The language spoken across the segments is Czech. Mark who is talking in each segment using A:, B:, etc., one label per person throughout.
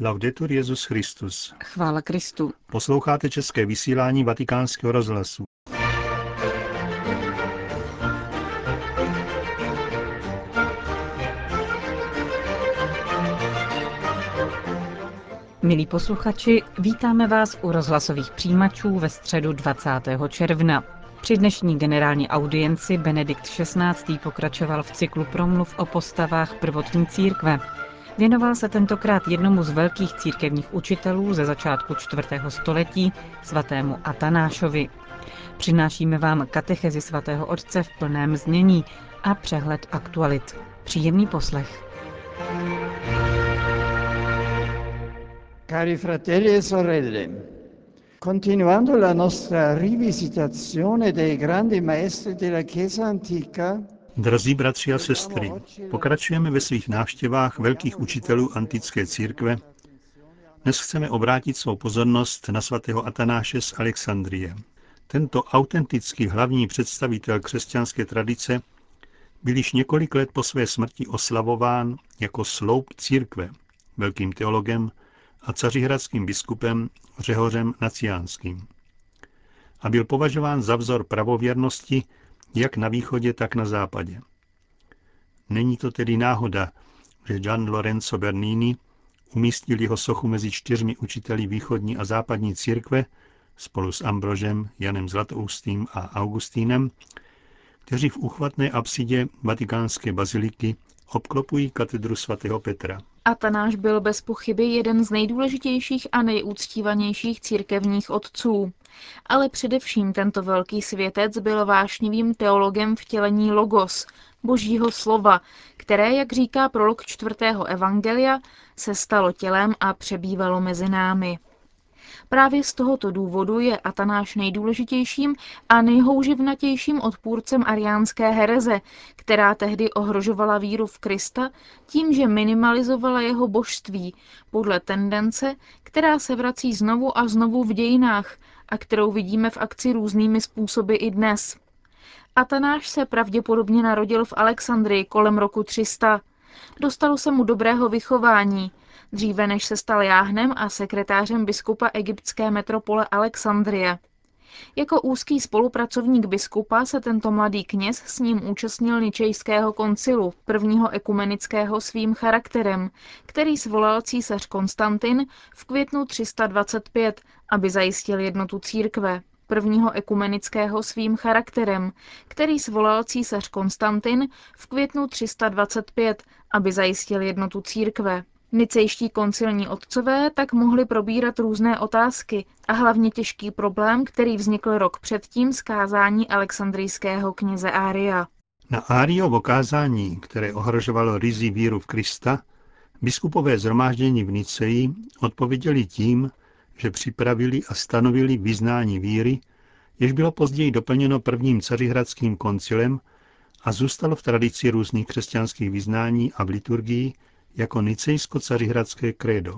A: Laudetur Jezus Christus.
B: Chvála Kristu.
A: Posloucháte české vysílání Vatikánského rozhlasu.
B: Milí posluchači, vítáme vás u rozhlasových přijímačů ve středu 20. června. Při dnešní generální audienci Benedikt XVI. pokračoval v cyklu promluv o postavách prvotní církve. Věnoval se tentokrát jednomu z velkých církevních učitelů ze začátku čtvrtého století, svatému Atanášovi. Přinášíme vám katechezi svatého otce v plném znění a přehled aktualit. Příjemný poslech.
C: Cari fratelli e sorelle, continuando la nostra rivisitazione dei grandi maestri della Chiesa antica,
A: Drazí bratři a sestry, pokračujeme ve svých návštěvách velkých učitelů antické církve. Dnes chceme obrátit svou pozornost na svatého Atanáše z Alexandrie. Tento autentický hlavní představitel křesťanské tradice byl již několik let po své smrti oslavován jako sloup církve, velkým teologem a cařihradským biskupem Řehořem Naciánským. A byl považován za vzor pravověrnosti jak na východě, tak na západě. Není to tedy náhoda, že Gian Lorenzo Bernini umístil jeho sochu mezi čtyřmi učiteli východní a západní církve spolu s Ambrožem, Janem Zlatoustým a Augustínem, kteří v uchvatné apsidě vatikánské baziliky obklopují katedru svatého Petra.
D: Atanáš byl bez pochyby jeden z nejdůležitějších a nejúctívanějších církevních otců. Ale především tento velký světec byl vášnivým teologem vtělení logos, božího slova, které, jak říká prolog čtvrtého evangelia, se stalo tělem a přebývalo mezi námi. Právě z tohoto důvodu je Atanáš nejdůležitějším a nejhouživnatějším odpůrcem ariánské hereze, která tehdy ohrožovala víru v Krista tím, že minimalizovala jeho božství podle tendence, která se vrací znovu a znovu v dějinách a kterou vidíme v akci různými způsoby i dnes. Atanáš se pravděpodobně narodil v Alexandrii kolem roku 300. Dostalo se mu dobrého vychování, dříve než se stal jáhnem a sekretářem biskupa egyptské metropole Alexandrie. Jako úzký spolupracovník biskupa se tento mladý kněz s ním účastnil Ničejského koncilu, prvního ekumenického svým charakterem, který svolal císař Konstantin v květnu 325, aby zajistil jednotu církve prvního ekumenického svým charakterem, který svolal císař Konstantin v květnu 325, aby zajistil jednotu církve. Nicejští koncilní otcové tak mohli probírat různé otázky a hlavně těžký problém, který vznikl rok předtím z kázání alexandrijského kněze Ária.
A: Na Áriovo kázání, které ohrožovalo rizí víru v Krista, biskupové zhromáždění v Niceji odpověděli tím, že připravili a stanovili vyznání víry, jež bylo později doplněno prvním cařihradským koncilem a zůstalo v tradici různých křesťanských vyznání a v liturgii jako nicejsko-cařihradské krédo.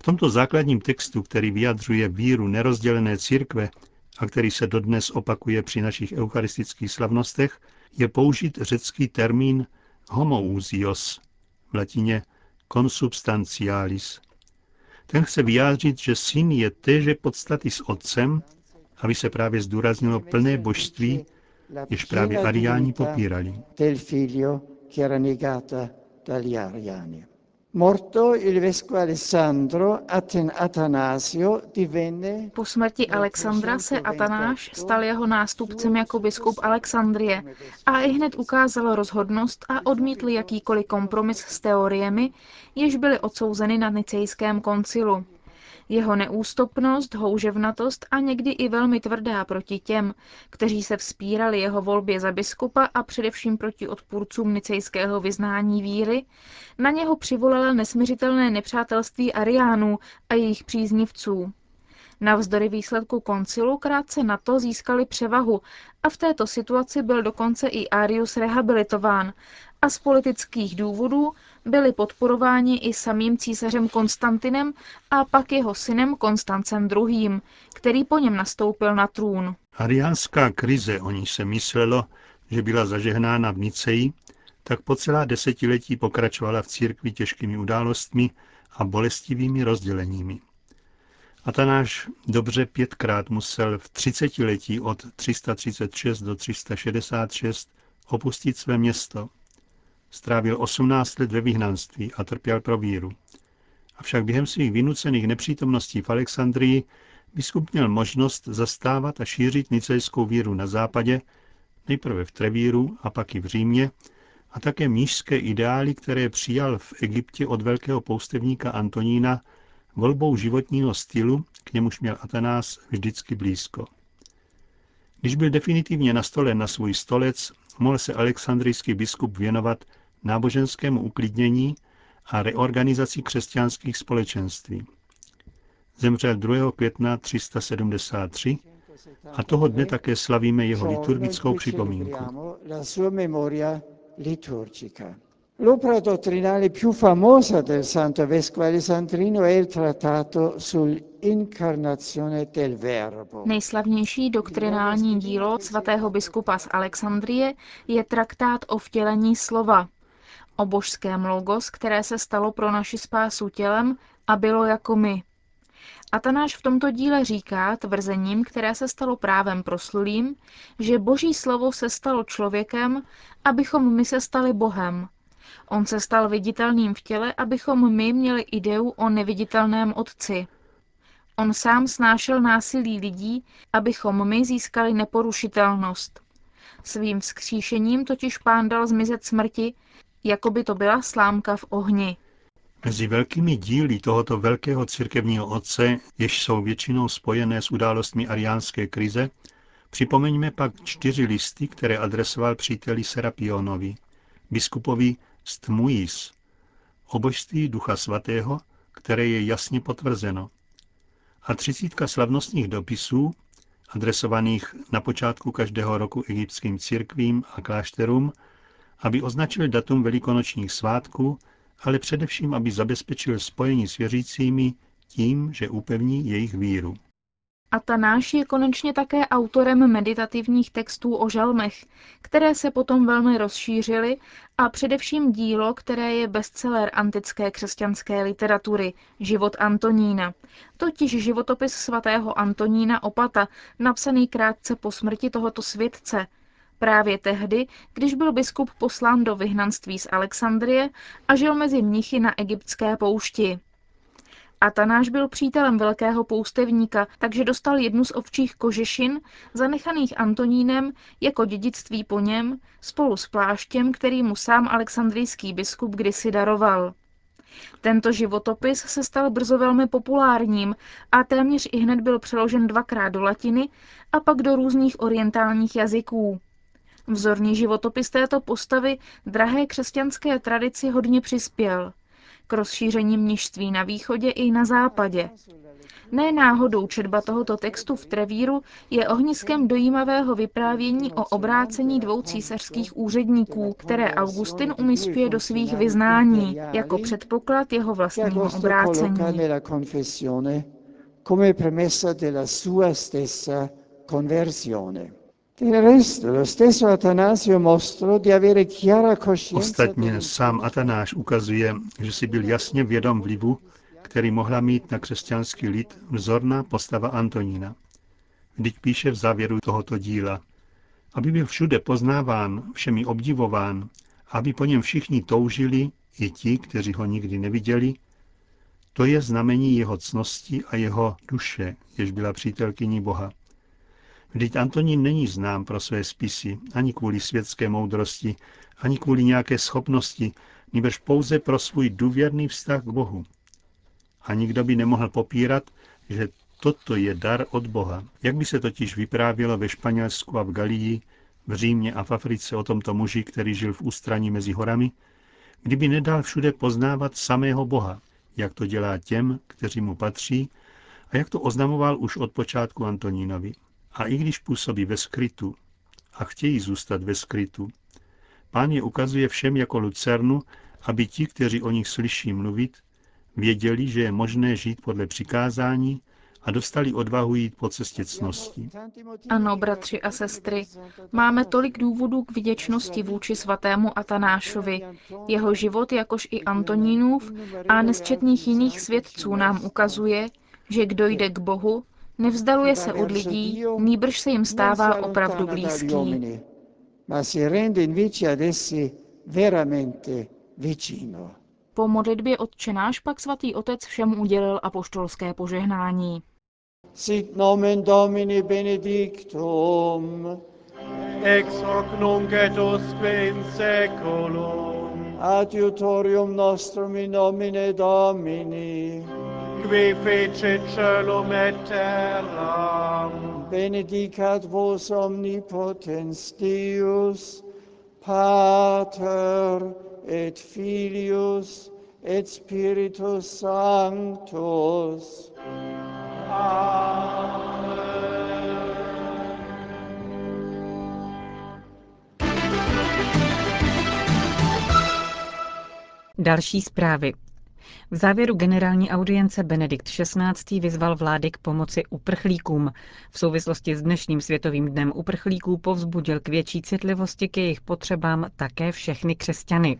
A: V tomto základním textu, který vyjadřuje víru nerozdělené církve a který se dodnes opakuje při našich eucharistických slavnostech, je použit řecký termín homoousios, v latině consubstantialis. Ten chce vyjádřit, že syn je téže podstaty s otcem, aby se právě zdůraznilo plné božství, jež právě ariáni popírali
C: Morto il vescovo Alessandro, Atanasio divenne...
D: Po smrti Alexandra se Atanáš stal jeho nástupcem jako biskup Alexandrie a i hned ukázal rozhodnost a odmítl jakýkoliv kompromis s teoriemi, jež byly odsouzeny na Nicejském koncilu. Jeho neústupnost, houževnatost a někdy i velmi tvrdá proti těm, kteří se vzpírali jeho volbě za biskupa a především proti odpůrcům nicejského vyznání víry, na něho přivolala nesměřitelné nepřátelství Ariánů a jejich příznivců. Navzdory výsledku koncilu krátce na to získali převahu a v této situaci byl dokonce i Arius rehabilitován a z politických důvodů byli podporováni i samým císařem Konstantinem a pak jeho synem Konstancem II., který po něm nastoupil na trůn.
A: Ariánská krize, o níž se myslelo, že byla zažehnána v Niceji, tak po celá desetiletí pokračovala v církvi těžkými událostmi a bolestivými rozděleními. Atanáš dobře pětkrát musel v třicetiletí od 336 do 366 opustit své město. Strávil 18 let ve vyhnanství a trpěl pro víru. Avšak během svých vynucených nepřítomností v Alexandrii biskup měl možnost zastávat a šířit nicejskou víru na západě, nejprve v Trevíru a pak i v Římě, a také mnížské ideály, které přijal v Egyptě od velkého poustevníka Antonína volbou životního stylu, k němuž měl Atanás vždycky blízko. Když byl definitivně nastolen na svůj stolec, mohl se alexandrijský biskup věnovat náboženskému uklidnění a reorganizaci křesťanských společenství. Zemřel 2. května 373 a toho dne také slavíme jeho liturgickou připomínku.
C: L'opera dottrinale più famosa del santo vescovo alessandrino è il trattato sull'incarnazione del Verbo.
D: Nejslavnější doktrinální dílo svatého biskupa z Alexandrie je traktát o vtělení slova, o božském logos, které se stalo pro naši spásu tělem a bylo jako my. Atanáš v tomto díle říká tvrzením, které se stalo právem proslulým, že boží slovo se stalo člověkem, abychom my se stali Bohem. On se stal viditelným v těle, abychom my měli ideu o neviditelném otci. On sám snášel násilí lidí, abychom my získali neporušitelnost. Svým vzkříšením totiž pán dal zmizet smrti, jako by to byla slámka v ohni.
A: Mezi velkými díly tohoto velkého církevního otce, jež jsou většinou spojené s událostmi ariánské krize, připomeňme pak čtyři listy, které adresoval příteli Serapionovi, biskupovi Stmuis, božství Ducha Svatého, které je jasně potvrzeno, a třicítka slavnostních dopisů, adresovaných na počátku každého roku egyptským církvím a klášterům, aby označil datum velikonočních svátků ale především, aby zabezpečil spojení s věřícími tím, že upevní jejich víru.
D: Atanáš je konečně také autorem meditativních textů o žalmech, které se potom velmi rozšířily a především dílo, které je bestseller antické křesťanské literatury, Život Antonína, totiž životopis svatého Antonína Opata, napsaný krátce po smrti tohoto světce, Právě tehdy, když byl biskup poslán do vyhnanství z Alexandrie a žil mezi mnichy na egyptské poušti. Atanáš byl přítelem velkého poustevníka, takže dostal jednu z ovčích kožešin, zanechaných Antonínem jako dědictví po něm, spolu s pláštěm, který mu sám alexandrijský biskup kdysi daroval. Tento životopis se stal brzo velmi populárním a téměř i hned byl přeložen dvakrát do latiny a pak do různých orientálních jazyků. Vzorný životopis této postavy drahé křesťanské tradici hodně přispěl k rozšíření mnižství na východě i na západě. Ne náhodou četba tohoto textu v Trevíru je ohniskem dojímavého vyprávění o obrácení dvou císařských úředníků, které Augustin umístuje do svých vyznání jako předpoklad jeho vlastního obrácení.
C: come premessa della sua stessa conversione.
A: Ostatně sám Atanáš ukazuje, že si byl jasně vědom vlivu, který mohla mít na křesťanský lid vzorná postava Antonína. Vždyť píše v závěru tohoto díla, aby byl všude poznáván, všemi obdivován, aby po něm všichni toužili, i ti, kteří ho nikdy neviděli, to je znamení jeho cnosti a jeho duše, jež byla přítelkyní Boha. Vždyť Antonín není znám pro své spisy, ani kvůli světské moudrosti, ani kvůli nějaké schopnosti, nebož pouze pro svůj důvěrný vztah k Bohu. A nikdo by nemohl popírat, že toto je dar od Boha. Jak by se totiž vyprávělo ve Španělsku a v Galii, v Římě a v Africe o tomto muži, který žil v ústraní mezi horami, kdyby nedal všude poznávat samého Boha, jak to dělá těm, kteří mu patří, a jak to oznamoval už od počátku Antonínovi. A i když působí ve skrytu a chtějí zůstat ve skrytu, pán je ukazuje všem jako lucernu, aby ti, kteří o nich slyší mluvit, věděli, že je možné žít podle přikázání a dostali odvahu jít po cestě cnosti.
D: Ano, bratři a sestry, máme tolik důvodů k vděčnosti vůči svatému Atanášovi. Jeho život, jakož i Antonínův a nesčetných jiných svědců nám ukazuje, že kdo jde k Bohu, nevzdaluje se od lidí, nýbrž se jim stává opravdu blízký. Po modlitbě odčenáš pak svatý otec všem udělil apoštolské požehnání.
C: Sit nomen Domini benedictum,
E: ex hoc nunc et usque in seculum,
C: adiutorium nostrum in nomine Domini,
E: qui fecit celum et terram,
C: benedicat vos omnipotens Deus, Pater et Filius et Spiritus Sanctus.
B: Další zprávy. V závěru generální audience Benedikt XVI. vyzval vlády k pomoci uprchlíkům. V souvislosti s dnešním Světovým dnem uprchlíků povzbudil k větší citlivosti k jejich potřebám také všechny křesťany.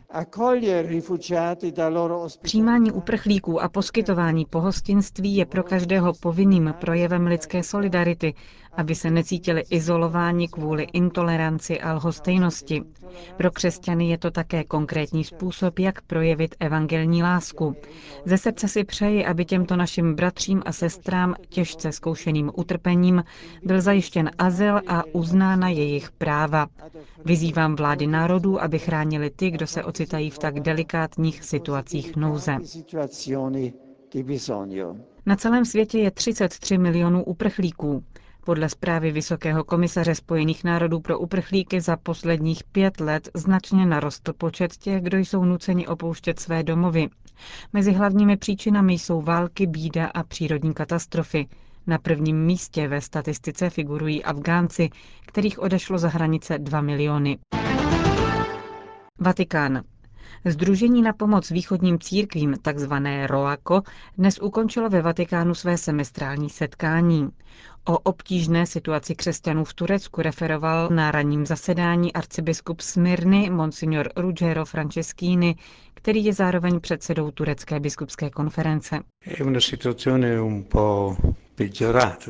B: Přijímání uprchlíků a poskytování pohostinství je pro každého povinným projevem lidské solidarity, aby se necítili izolováni kvůli intoleranci a lhostejnosti. Pro křesťany je to také konkrétní způsob, jak projevit evangelní lásku. Ze srdce si přeji, aby těmto našim bratřím a sestrám těžce zkoušeným utrpením byl zajištěn azyl a uznána jejich práva. Vyzývám vlády národů, aby chránili ty, kdo se ocitají v tak delikátních situacích nouze. Na celém světě je 33 milionů uprchlíků. Podle zprávy Vysokého komisaře Spojených národů pro uprchlíky za posledních pět let značně narostl počet těch, kdo jsou nuceni opouštět své domovy. Mezi hlavními příčinami jsou války, bída a přírodní katastrofy. Na prvním místě ve statistice figurují Afgánci, kterých odešlo za hranice 2 miliony. Vatikán. Združení na pomoc východním církvím, takzvané ROACO, dnes ukončilo ve Vatikánu své semestrální setkání. O obtížné situaci křesťanů v Turecku referoval na ranním zasedání arcibiskup Smyrny Monsignor Ruggero Franceschini, který je zároveň předsedou Turecké biskupské konference.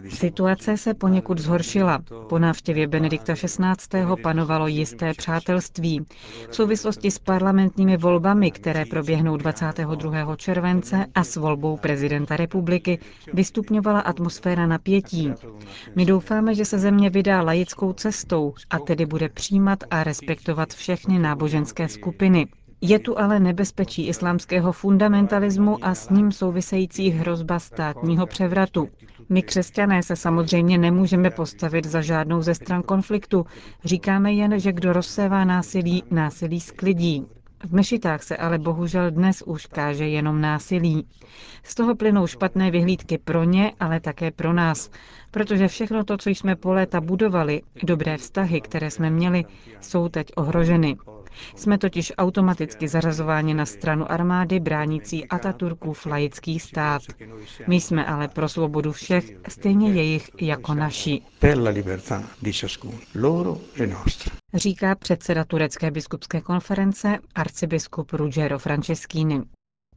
B: Situace se poněkud zhoršila. Po návštěvě Benedikta XVI. panovalo jisté přátelství. V souvislosti s parlamentními volbami, které proběhnou 22. července a s volbou prezidenta republiky, vystupňovala atmosféra napětí. My doufáme, že se země vydá laickou cestou a tedy bude přijímat a respektovat všechny náboženské skupiny. Je tu ale nebezpečí islámského fundamentalismu a s ním související hrozba státního převratu. My křesťané se samozřejmě nemůžeme postavit za žádnou ze stran konfliktu. Říkáme jen, že kdo rozsévá násilí, násilí sklidí. V mešitách se ale bohužel dnes už káže jenom násilí. Z toho plynou špatné vyhlídky pro ně, ale také pro nás, protože všechno to, co jsme po léta budovali, dobré vztahy, které jsme měli, jsou teď ohroženy. Jsme totiž automaticky zařazováni na stranu armády bránící Ataturkův laický stát. My jsme ale pro svobodu všech, stejně jejich jako naši. Říká předseda Turecké biskupské konference arcibiskup Ruggero Franceschini.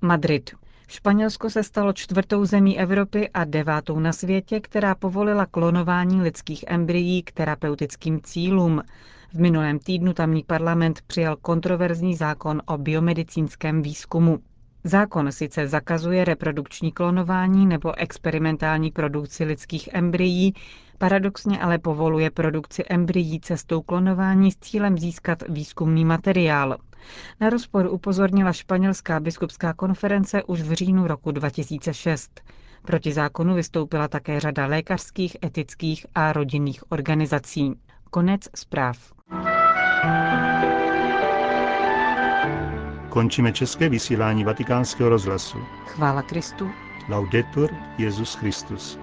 B: Madrid. Španělsko se stalo čtvrtou zemí Evropy a devátou na světě, která povolila klonování lidských embryí k terapeutickým cílům. V minulém týdnu tamní parlament přijal kontroverzní zákon o biomedicínském výzkumu. Zákon sice zakazuje reprodukční klonování nebo experimentální produkci lidských embryí, paradoxně ale povoluje produkci embryí cestou klonování s cílem získat výzkumný materiál. Na rozpor upozornila španělská biskupská konference už v říjnu roku 2006. Proti zákonu vystoupila také řada lékařských, etických a rodinných organizací. Konec zpráv.
A: Končíme české vysílání vatikánského rozhlasu.
B: Chvála Kristu.
A: Laudetur Jezus Christus.